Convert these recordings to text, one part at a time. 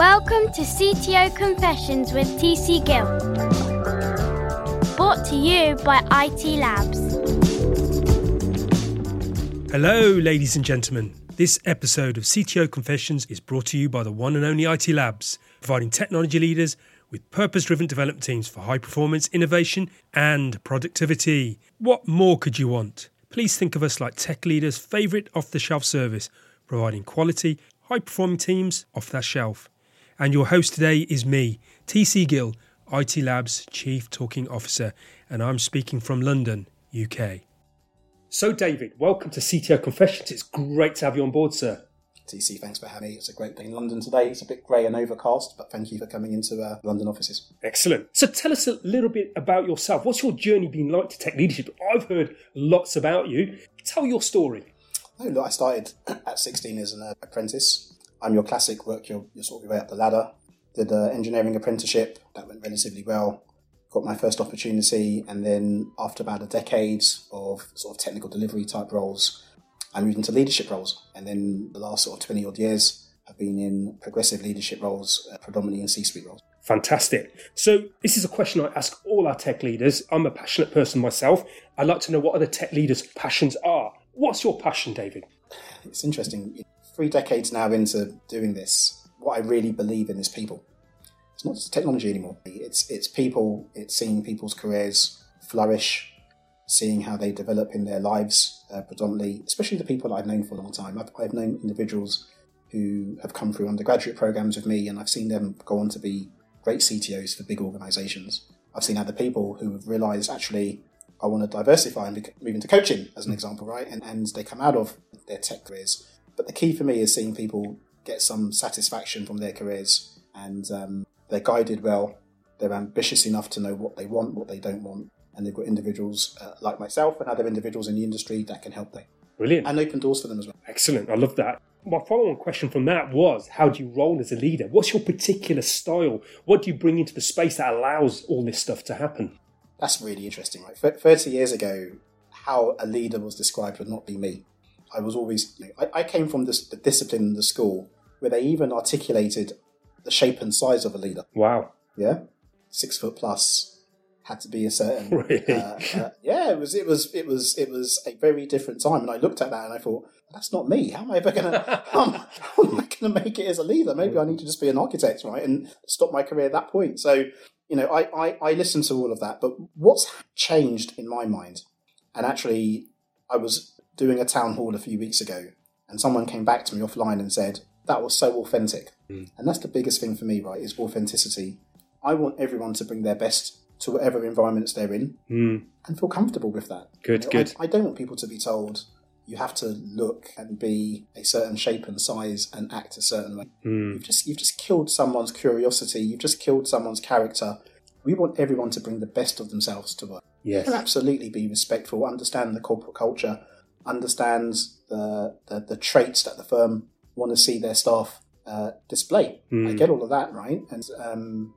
Welcome to CTO Confessions with TC Gill. Brought to you by IT Labs. Hello, ladies and gentlemen. This episode of CTO Confessions is brought to you by the one and only IT Labs, providing technology leaders with purpose driven development teams for high performance, innovation, and productivity. What more could you want? Please think of us like tech leaders' favourite off the shelf service, providing quality, high performing teams off that shelf. And your host today is me, TC Gill, IT Labs Chief Talking Officer, and I'm speaking from London, UK. So, David, welcome to CTO Confessions. It's great to have you on board, sir. TC, thanks for having me. It's a great day in London today. It's a bit grey and overcast, but thank you for coming into our London offices. Excellent. So tell us a little bit about yourself. What's your journey been like to tech leadership? I've heard lots about you. Tell your story. No, look, I started at 16 as an uh, apprentice. I'm your classic work your, your sort of your way up the ladder. Did an engineering apprenticeship. That went relatively well. Got my first opportunity, and then after about a decade of sort of technical delivery type roles, I moved into leadership roles, and then the last sort of 20 odd years have been in progressive leadership roles, uh, predominantly in C suite roles. Fantastic. So, this is a question I ask all our tech leaders. I'm a passionate person myself. I'd like to know what other tech leaders' passions are. What's your passion, David? It's interesting. Three decades now into doing this, what I really believe in is people. It's not just technology anymore. It's it's people. It's seeing people's careers flourish, seeing how they develop in their lives, uh, predominantly, especially the people that I've known for a long time. I've, I've known individuals who have come through undergraduate programs with me, and I've seen them go on to be great CTOs for big organizations. I've seen other people who have realized actually, I want to diversify and move into coaching, as an example, right? And, and they come out of their tech careers. But the key for me is seeing people get some satisfaction from their careers and um, they're guided well, they're ambitious enough to know what they want, what they don't want, and they've got individuals uh, like myself and other individuals in the industry that can help them. Brilliant. And open doors for them as well. Excellent. I love that. My follow on question from that was how do you roll as a leader? What's your particular style? What do you bring into the space that allows all this stuff to happen? That's really interesting, right? 30 years ago, how a leader was described would not be me. I was always, you know, I, I, came from this, the discipline in the school where they even articulated the shape and size of a leader. Wow. Yeah. Six foot plus, had to be a certain. Really? Uh, uh, yeah, it was. It was. It was. It was a very different time, and I looked at that and I thought, that's not me. How am I ever gonna? how, am, how am I gonna make it as a leader? Maybe I need to just be an architect, right, and stop my career at that point. So, you know, I I, I listened to all of that, but what's changed in my mind, and actually, I was doing a town hall a few weeks ago, and someone came back to me offline and said that was so authentic, mm. and that's the biggest thing for me, right? Is authenticity. I want everyone to bring their best to whatever environments they're in mm. and feel comfortable with that. Good, you know, good. I, I, don't want people to be told you have to look and be a certain shape and size and act a certain way. Mm. You've just you've just killed someone's curiosity. You've just killed someone's character. We want everyone to bring the best of themselves to work. Yes, and absolutely be respectful, understand the corporate culture, understand the the, the traits that the firm want to see their staff uh, display. Mm. I get all of that right, and um,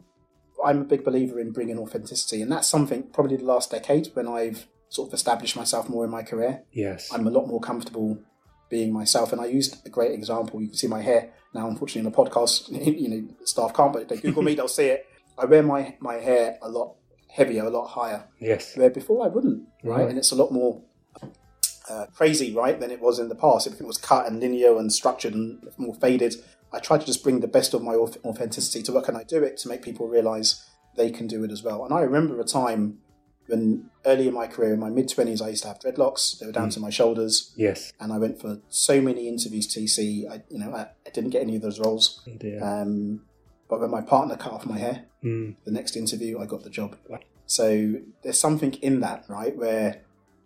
I'm a big believer in bringing authenticity, and that's something probably the last decade when I've sort of established myself more in my career. Yes, I'm a lot more comfortable being myself, and I used a great example. You can see my hair now. Unfortunately, on the podcast, you know, staff can't, but if they Google me, they'll see it. I wear my my hair a lot heavier, a lot higher. Yes, where before I wouldn't, right? right. And it's a lot more uh, crazy, right, than it was in the past. Everything was cut and linear and structured and more faded. I try to just bring the best of my authenticity to work, and I do it to make people realize they can do it as well. And I remember a time when early in my career, in my mid 20s, I used to have dreadlocks. They were down mm. to my shoulders. Yes. And I went for so many interviews, TC. I, you know, I, I didn't get any of those roles. Oh um, but when my partner cut off my hair, mm. the next interview, I got the job. So there's something in that, right, where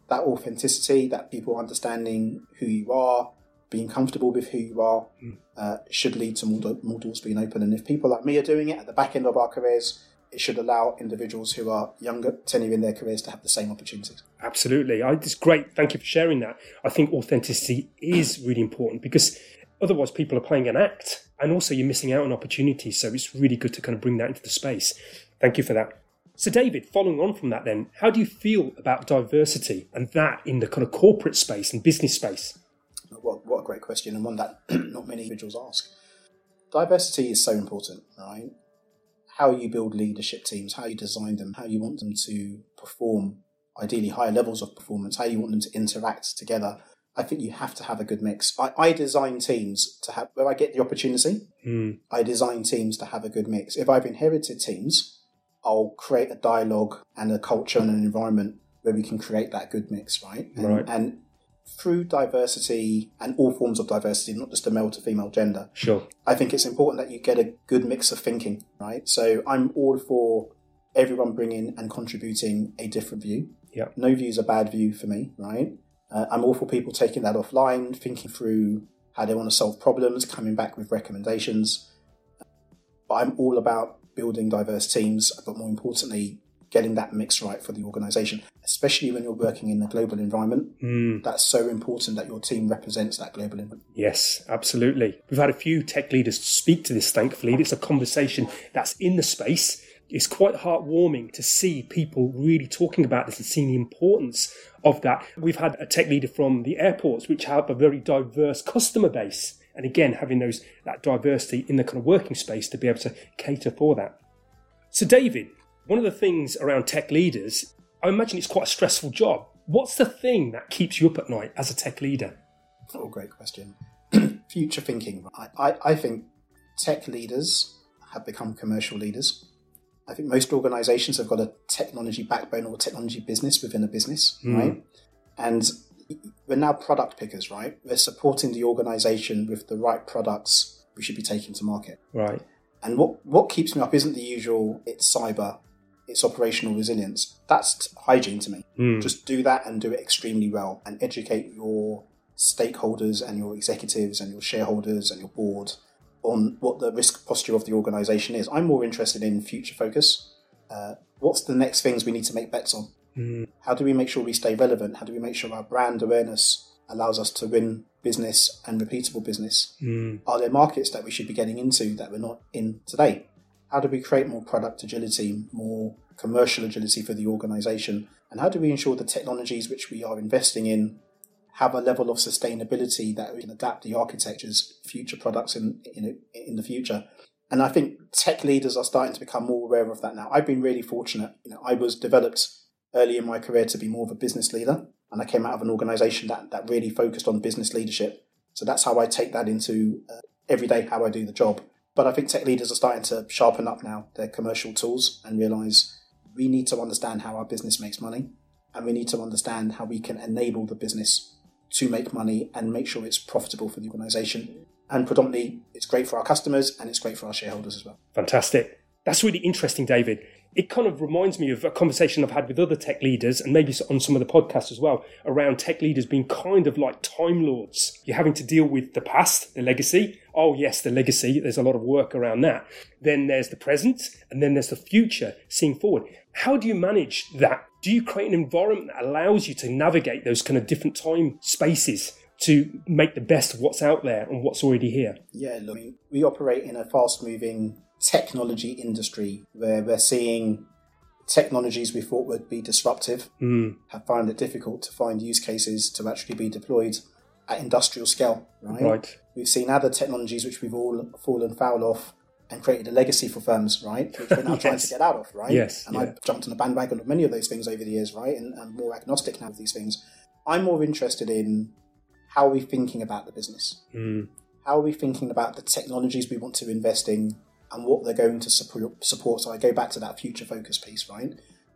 that authenticity, that people understanding who you are, being comfortable with who you are, mm. uh, should lead to more, do- more doors being open. And if people like me are doing it at the back end of our careers, it should allow individuals who are younger, tenure in their careers, to have the same opportunities. Absolutely. I, it's great. Thank you for sharing that. I think authenticity is really important because otherwise people are playing an act and also you're missing out on opportunities. So it's really good to kind of bring that into the space. Thank you for that. So, David, following on from that, then, how do you feel about diversity and that in the kind of corporate space and business space? What, what a great question, and one that not many individuals ask. diversity is so important, right? How you build leadership teams, how you design them, how you want them to perform, ideally higher levels of performance, how you want them to interact together. I think you have to have a good mix. I, I design teams to have, where I get the opportunity, Mm. I design teams to have a good mix. If I've inherited teams, I'll create a dialogue and a culture and an environment where we can create that good mix, right? And, Right. and through diversity and all forms of diversity, not just the male to female gender, Sure. I think it's important that you get a good mix of thinking, right? So I'm all for everyone bringing and contributing a different view. Yeah. No view is a bad view for me, right? Uh, I'm all for people taking that offline, thinking through how they want to solve problems, coming back with recommendations. But I'm all about building diverse teams, but more importantly, getting that mix right for the organization, especially when you're working in a global environment. Mm. That's so important that your team represents that global environment. Yes, absolutely. We've had a few tech leaders speak to this, thankfully. It's a conversation that's in the space. It's quite heartwarming to see people really talking about this and seeing the importance of that. We've had a tech leader from the airports, which have a very diverse customer base. And again, having those that diversity in the kind of working space to be able to cater for that. So, David, one of the things around tech leaders, I imagine it's quite a stressful job. What's the thing that keeps you up at night as a tech leader? Oh, great question. Future thinking. I, I, I think tech leaders have become commercial leaders. I think most organizations have got a technology backbone or technology business within a business, hmm. right? And we're now product pickers, right? We're supporting the organization with the right products we should be taking to market. Right. And what, what keeps me up isn't the usual, it's cyber, it's operational resilience. That's hygiene to me. Mm. Just do that and do it extremely well and educate your stakeholders and your executives and your shareholders and your board on what the risk posture of the organization is. I'm more interested in future focus. Uh, what's the next things we need to make bets on? Mm. How do we make sure we stay relevant? How do we make sure our brand awareness allows us to win business and repeatable business? Mm. Are there markets that we should be getting into that we're not in today? How do we create more product agility, more commercial agility for the organization? And how do we ensure the technologies which we are investing in have a level of sustainability that we can adapt the architectures, future products in, in, in the future? And I think tech leaders are starting to become more aware of that now. I've been really fortunate. You know, I was developed early in my career to be more of a business leader, and I came out of an organization that, that really focused on business leadership. So that's how I take that into uh, every day, how I do the job. But I think tech leaders are starting to sharpen up now their commercial tools and realize we need to understand how our business makes money, and we need to understand how we can enable the business to make money and make sure it's profitable for the organization. And predominantly, it's great for our customers and it's great for our shareholders as well. Fantastic. That's really interesting, David. It kind of reminds me of a conversation I've had with other tech leaders and maybe on some of the podcasts as well around tech leaders being kind of like time lords. You're having to deal with the past, the legacy. Oh, yes, the legacy. There's a lot of work around that. Then there's the present and then there's the future, seeing forward. How do you manage that? Do you create an environment that allows you to navigate those kind of different time spaces to make the best of what's out there and what's already here? Yeah, look, we operate in a fast moving technology industry where we're seeing technologies we thought would be disruptive Mm, have found it difficult to find use cases to actually be deployed at industrial scale, right? right. We've seen other technologies which we've all fallen foul of and created a legacy for firms, right? Which we're now trying to get out of, right? Yes, And yeah. I've jumped on the bandwagon of many of those things over the years, right? And I'm more agnostic now of these things. I'm more interested in how are we thinking about the business? Mm, How are we thinking about the technologies we want to invest in and what they're going to support? So I go back to that future focus piece, right?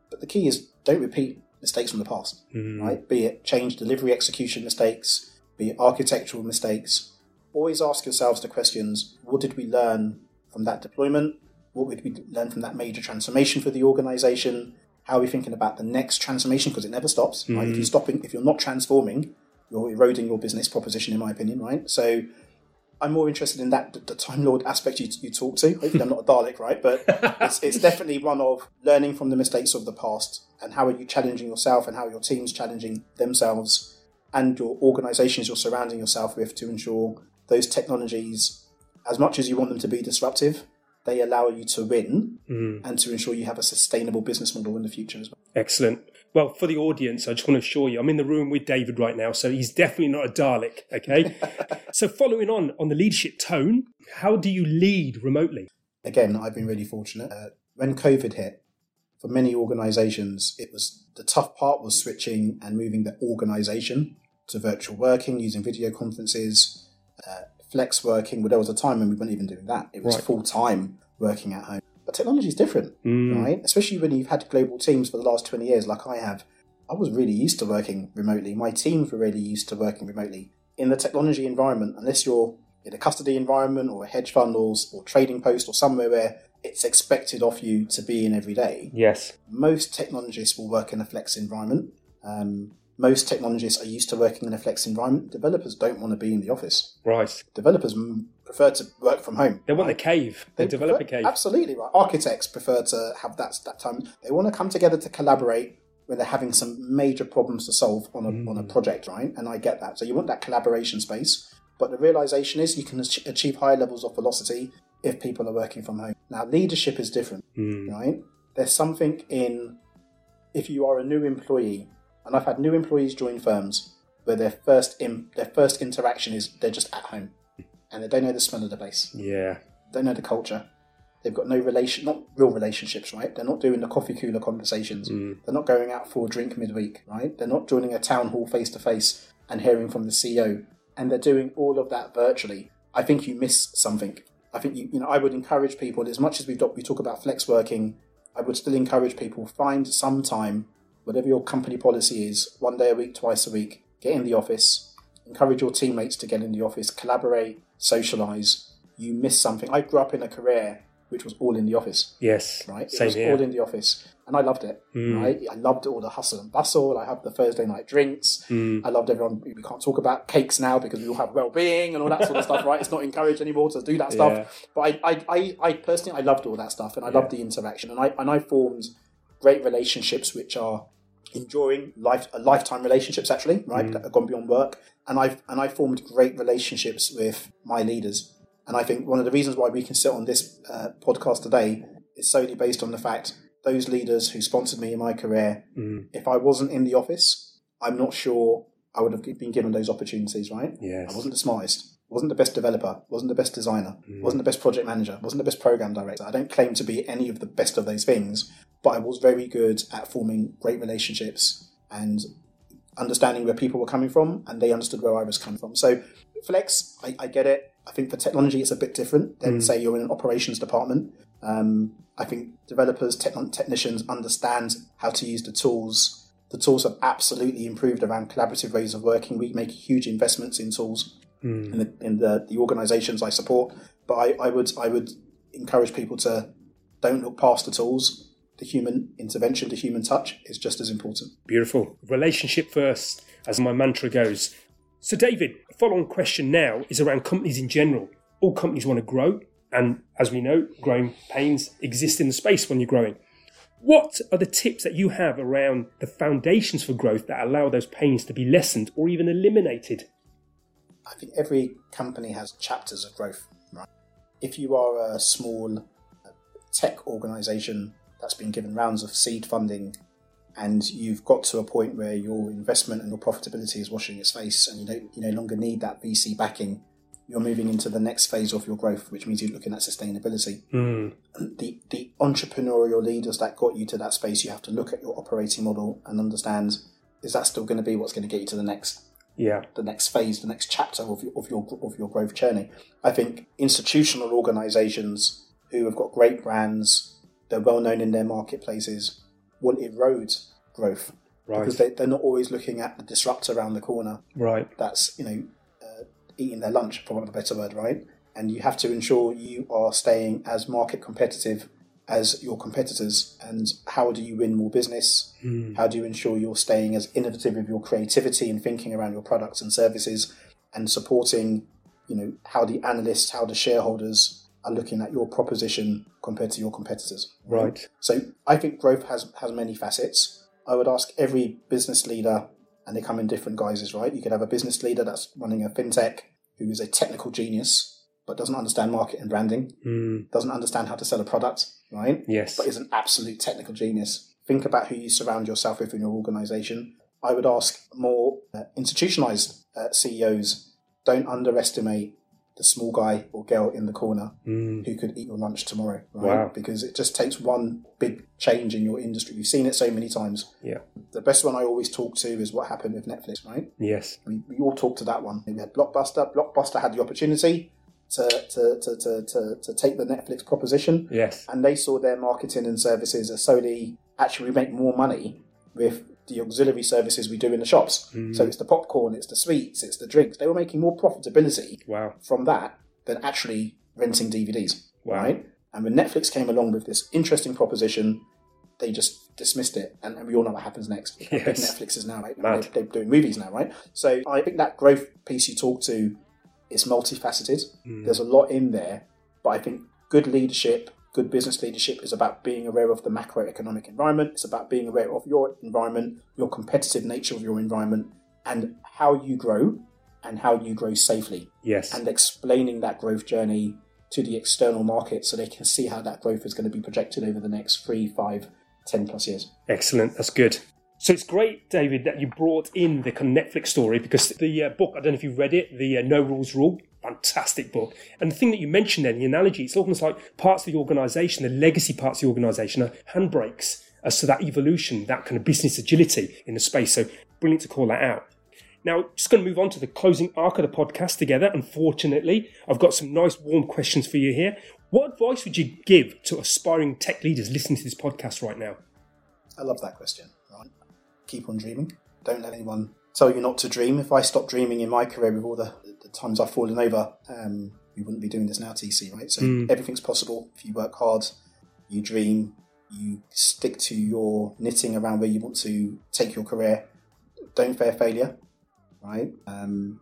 But the key is don't repeat mistakes from the past, mm. right? Be it change delivery execution mistakes, be it architectural mistakes. Always ask yourselves the questions what did we learn from that deployment? What did we learn from that major transformation for the organization? How are we thinking about the next transformation? Because it never stops, right? If you're stopping, if you're not transforming, you're eroding your business proposition, in my opinion, right? So I'm more interested in that, the, Time Lord aspect you, you talk to. Hopefully, I'm not a Dalek, right? But it's, it's definitely one of learning from the mistakes of the past and how are you challenging yourself and how your team's challenging themselves and your organizations you're surrounding yourself with to ensure those technologies, as much as you want them to be disruptive, they allow you to win mm. and to ensure you have a sustainable business model in the future as well. Excellent. Well, for the audience, I just want to assure you, I'm in the room with David right now, so he's definitely not a Dalek. Okay. so, following on on the leadership tone, how do you lead remotely? Again, I've been really fortunate. Uh, when COVID hit, for many organisations, it was the tough part was switching and moving the organisation to virtual working using video conferences, uh, flex working. Well, there was a time when we weren't even doing that. It was Right. full time working at home. But technology is different, Mm. right? Especially when you've had global teams for the last 20 years, like I have. I was really used to working remotely. My teams were really used to working remotely. In the technology environment, unless you're in a custody environment or a hedge fund or, or trading post or somewhere where it's expected of you to be in every day, Yes. most technologists will work in a flex environment. Um, most technologists are used to working in a flex environment. Developers don't want to be in the office. Right. Developers mm, prefer to work from home. They want right? the cave, the They developer prefer- cave. Absolutely right. Architects prefer to have that that time. They want to come together to collaborate when they're having some major problems to solve on a on Mm. a project, right? And I get that. So you want that collaboration space, but the realization is you can achieve higher levels of velocity if people are working from home. Now leadership is different, Mm. right? There's something in if you are a new employee, and I've had new employees join firms where their first in, their first interaction is they're just at home and they don't know the smell of the place Yeah. don't know the culture. They've got no relation, not real relationships, right? They're not doing the coffee cooler conversations. Mm. They're not going out for a drink midweek, right? They're not joining a town hall face to face and hearing from the CEO. And they're doing all of that virtually. I think you miss something. I think you, you know, I would encourage people as much as we talk, we talk about flex working. I would still encourage people find some time, whatever your company policy is, one day a week, twice a week, get in the office, encourage your teammates to get in the office, collaborate, socialize. You miss something. I grew up in a career which was all in the office, Yes. right? It was here. all in the office, and I loved it. Mm. Right? I loved all the hustle and bustle. I had the Thursday night drinks. Mm. I loved everyone. We can't talk about cakes now because we all have well-being and all that sort of stuff, right? It's not encouraged anymore to do that stuff. Yeah. But I, I, I, I personally, I loved all that stuff, and I loved the interaction, and I, and I formed great relationships which are enduring life uh, lifetime relationships actually right that have gone beyond work. And i've and i formed great relationships with my leaders. And i think one of the reasons why we can sit on this uh, podcast today is solely based on the fact those leaders who sponsored me in my career if i wasn't in the office i'm not sure i would have been given those opportunities right? Yes. i wasn't the smartest wasn't the best developer wasn't the best designer wasn't the best project manager wasn't the best program director. I don't claim to be any of the best of those things but i was very good at forming great relationships and understanding where people were coming from and they understood where i was coming from. So flex i, I get it. I think for technology it's a bit different than say you're in an operations department. Um, i think developers techn technicians understand how to use the tools. The tools have absolutely improved around collaborative ways of working. We make huge investments in tools in mm. the in the, the organizations I support. But I, I would I would encourage people to don't look past the tools. The human intervention, the human touch is just as important. Beautiful. Relationship first, as my mantra goes. So, David, a follow on question now is around companies in general. All companies want to grow, and as we know, growing pains exist in the space when you're growing. What are the tips that you have around the foundations for growth that allow those pains to be lessened or even eliminated? I think every company has chapters of growth. Right? If you are a small uh, tech organization that's been given rounds of seed funding and you've got to a point where your investment and your profitability is washing its face and you don't you no longer need that VC backing, you're moving into the next phase of your growth, which means you're looking at sustainability. The the entrepreneurial leaders that got you to that space, you have to look at your operating model and understand is that still going to be what's going to get you to the next Yeah. the next phase, the next chapter of your of your of your growth journey. I think institutional organisations who have got great brands, they're well known in their marketplaces, will erode growth Right. because they, they're not always looking at the disruptor around the corner. Right. That's you know uh, eating their lunch, for want of a better word, right? And you have to ensure you are staying as market competitive as your competitors. And how do you win more business? Hmm. How do you ensure you're staying as innovative with your creativity and thinking around your products and services, and supporting, you know, how the analysts, how the shareholders are looking at your proposition compared to your competitors. Right. So I think growth has has many facets. I would ask every business leader, and they come in different guises, right? You could have a business leader that's running a fintech who is a technical genius, but doesn't understand market and branding, Mm. doesn't understand how to sell a product, right? Yes. But is an absolute technical genius. Think about who you surround yourself with in your organization. I would ask more uh, institutionalized uh, CEOs don't underestimate the small guy or girl in the corner Mm. who could eat your lunch tomorrow, right? Wow. Because it just takes one big change in your industry. We've seen it so many times. Yeah. The best one I always talk to is what happened with Netflix, right? Yes. We, we all talked to that one. We had Blockbuster. Blockbuster had the opportunity to, to, to, to, to, to take the Netflix proposition Yes. and they saw their marketing and services as solely actually we make more money with the auxiliary services we do in the shops. Mm. So it's the popcorn, it's the sweets, it's the drinks. They were making more profitability Wow. from that than actually renting DVDs. Wow. Right? And when Netflix came along with this interesting proposition, they just dismissed it. And, and we all know what happens next. Yes. Netflix is now, right? Mad. They, they're doing movies now, right? So I think that growth piece you talk to is multifaceted. Mm. There's a lot in there, but I think good leadership, good business leadership is about being aware of the macroeconomic environment. It's about being aware of your environment, your competitive nature of your environment, and how you grow and how you grow safely, Yes. and explaining that growth journey to the external market so they can see how that growth is going to be projected over the next three, five, ten plus years. Excellent. That's good. So it's great, David, that you brought in the kind of Netflix story because the uh, book, I don't know if you've read it, the uh, No Rules Rule, fantastic book. And the thing that you mentioned then, the analogy, it's almost like parts of the organisation, the legacy parts of the organisation are handbrakes as to that evolution, that kind of business agility in the space. So brilliant to call that out. Now, just going to move on to the closing arc of the podcast together. Unfortunately, I've got some nice warm questions for you here. What advice would you give to aspiring tech leaders listening to this podcast right now? I love that question. Keep on dreaming. Don't let anyone tell you not to dream. If I stopped dreaming in my career with all the, the times I've fallen over, um, we wouldn't be doing this now, TC, right? So Mm. everything's possible if you work hard, you dream, you stick to your knitting around where you want to take your career. Don't fear failure, right? Um,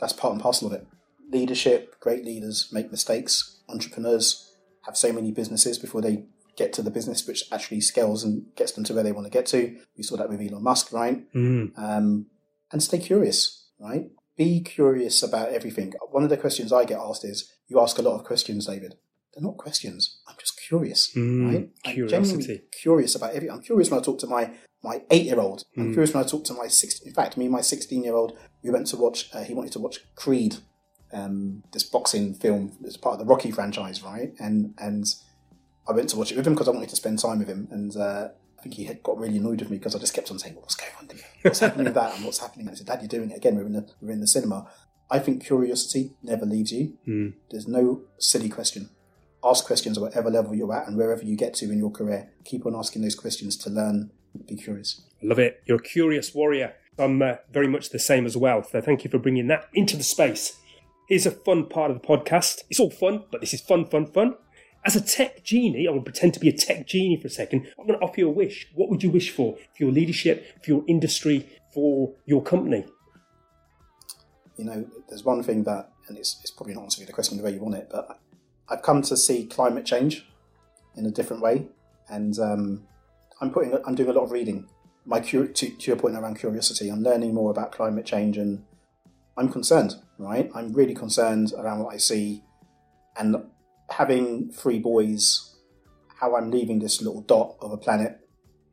that's part and parcel of it. Leadership, great leaders make mistakes. Entrepreneurs have so many businesses before they get to the business which actually scales and gets them to where they want to get to. We saw that with Elon Musk, right? Mm. Um, and stay curious, right? Be curious about everything. One of the questions I get asked is, you ask a lot of questions, David. They're not questions. I'm just curious, Mm, right? I'm curiosity. genuinely curious about everything. I'm curious when I talk to my my eight year old. I'm Mm. curious when I talk to my six. In fact, me and my sixteen year old, we went to watch. Uh, he wanted to watch Creed, um, this boxing film. It's part of the Rocky franchise, right? And and I went to watch it with him because I wanted to spend time with him. And uh, I think he had got really annoyed with me because I just kept on saying, "What's going on? What's happening with that? And what's happening?" And I said, "Dad, you're doing it again. We're in the we're in the cinema." I think curiosity never leaves you. Mm. There's no silly question. Ask questions at whatever level you're at and wherever you get to in your career. Keep on asking those questions to learn. Be curious. Love it. You're a curious warrior. I'm uh, very much the same as well. So thank you for bringing that into the space. Here's a fun part of the podcast. It's all fun, but this is fun, fun, fun. As a tech genie, I'm going to pretend to be a tech genie for a second. I'm going to offer you a wish. What would you wish for? For your leadership, for your industry, for your company? You know, there's one thing that, and it's, it's probably not answering the question the way you want it, but I've come to see climate change in a different way, and um, I'm putting, I'm doing a lot of reading. My to, to your point around curiosity, I'm learning more about climate change, and I'm concerned. Right, I'm really concerned around what I see, and having three boys, how I'm leaving this little dot of a planet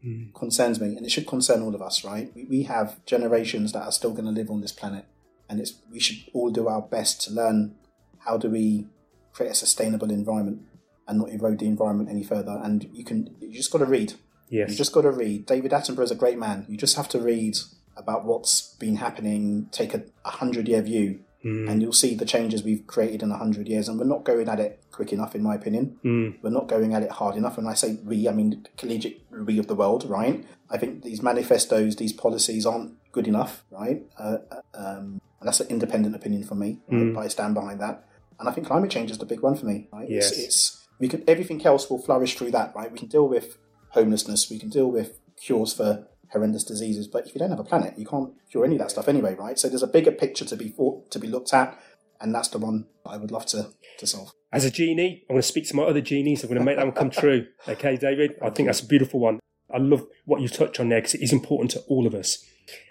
Mm. concerns me, and it should concern all of us, right? We, we have generations that are still going to live on this planet, and it's we should all do our best to learn how do we create a sustainable environment and not erode the environment any further. And you can you just got to read. Yes. You just got to read. David Attenborough is a great man. You just have to read about what's been happening. Take a, a hundred year view, Mm. and you'll see the changes we've created in a hundred years. And we're not going at it quick enough, in my opinion Mm. we're not going at it hard enough. When I say we, I mean collegiate we of the world, right? I think these manifestos, these policies aren't good enough, right? Uh, uh, um, and that's an independent opinion from me, right? Mm. but I stand behind that. And I think climate change is the big one for me, right? Yes. It's, it's we could everything else will flourish through that, right? We can deal with homelessness, we can deal with cures for horrendous diseases, but if you don't have a planet, you can't cure any of that stuff anyway, right? So there's a bigger picture to be thought, to be looked at, and that's the one I would love to to solve. As a genie, I'm going to speak to my other genies. I'm going to make that one come true. Okay, David? I think that's a beautiful one. I love what you touch on there because it is important to all of us.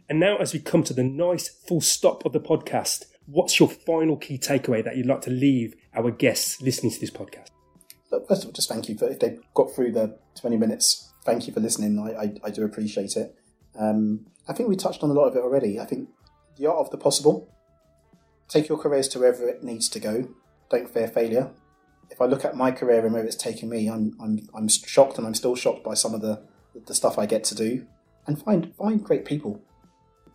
And now, as we come to the nice full stop of the podcast, what's your final key takeaway that you'd like to leave our guests listening to this podcast? Look, first of all, just thank you for if they got through the 20 minutes. Thank you for listening. I, I, I do appreciate it. Um, I think we touched on a lot of it already. I think the art of the possible. Take your careers to wherever it needs to go. Don't fear failure. If I look at my career and where it's taken me, I'm, I'm, I'm shocked and I'm still shocked by some of the, the stuff I get to do. And find find great people.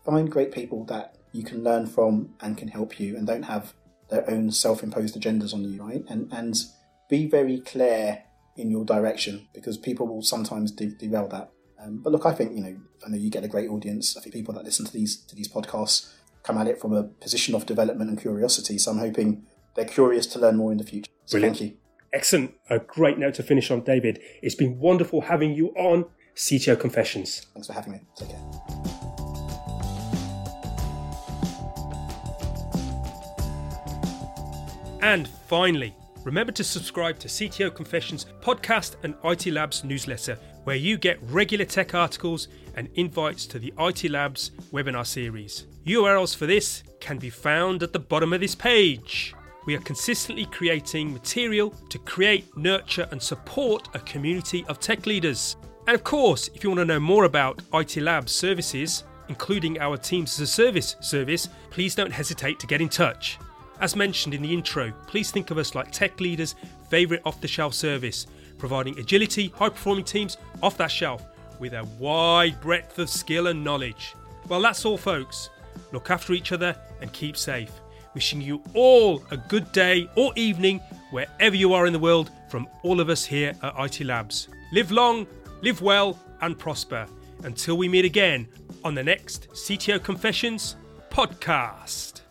Find great people that you can learn from and can help you and don't have their own self-imposed agendas on you, right? And and be very clear in your direction because people will sometimes de- derail that. Um, but look, I think you know, I know you get a great audience. I think people that listen to these to these podcasts come at it from a position of development and curiosity. So I'm hoping they're curious to learn more in the future. So Brilliant. thank you. Excellent. A great note to finish on, David. It's been wonderful having you on CTO Confessions. Thanks for having me. Take care. And finally, remember to subscribe to CTO Confessions podcast and IT Labs newsletter, where you get regular tech articles and invites to the IT Labs webinar series. URLs for this can be found at the bottom of this page. We are consistently creating material to create, nurture, and support a community of tech leaders. And of course, if you want to know more about IT Labs services, including our Teams as a Service service, please don't hesitate to get in touch. As mentioned in the intro, please think of us like tech leaders' favourite off the shelf service, providing agility, high performing teams off that shelf with a wide breadth of skill and knowledge. Well, that's all, folks. Look after each other and keep safe. Wishing you all a good day or evening wherever you are in the world from all of us here at IT Labs. Live long, live well, and prosper. Until we meet again on the next CTO Confessions podcast.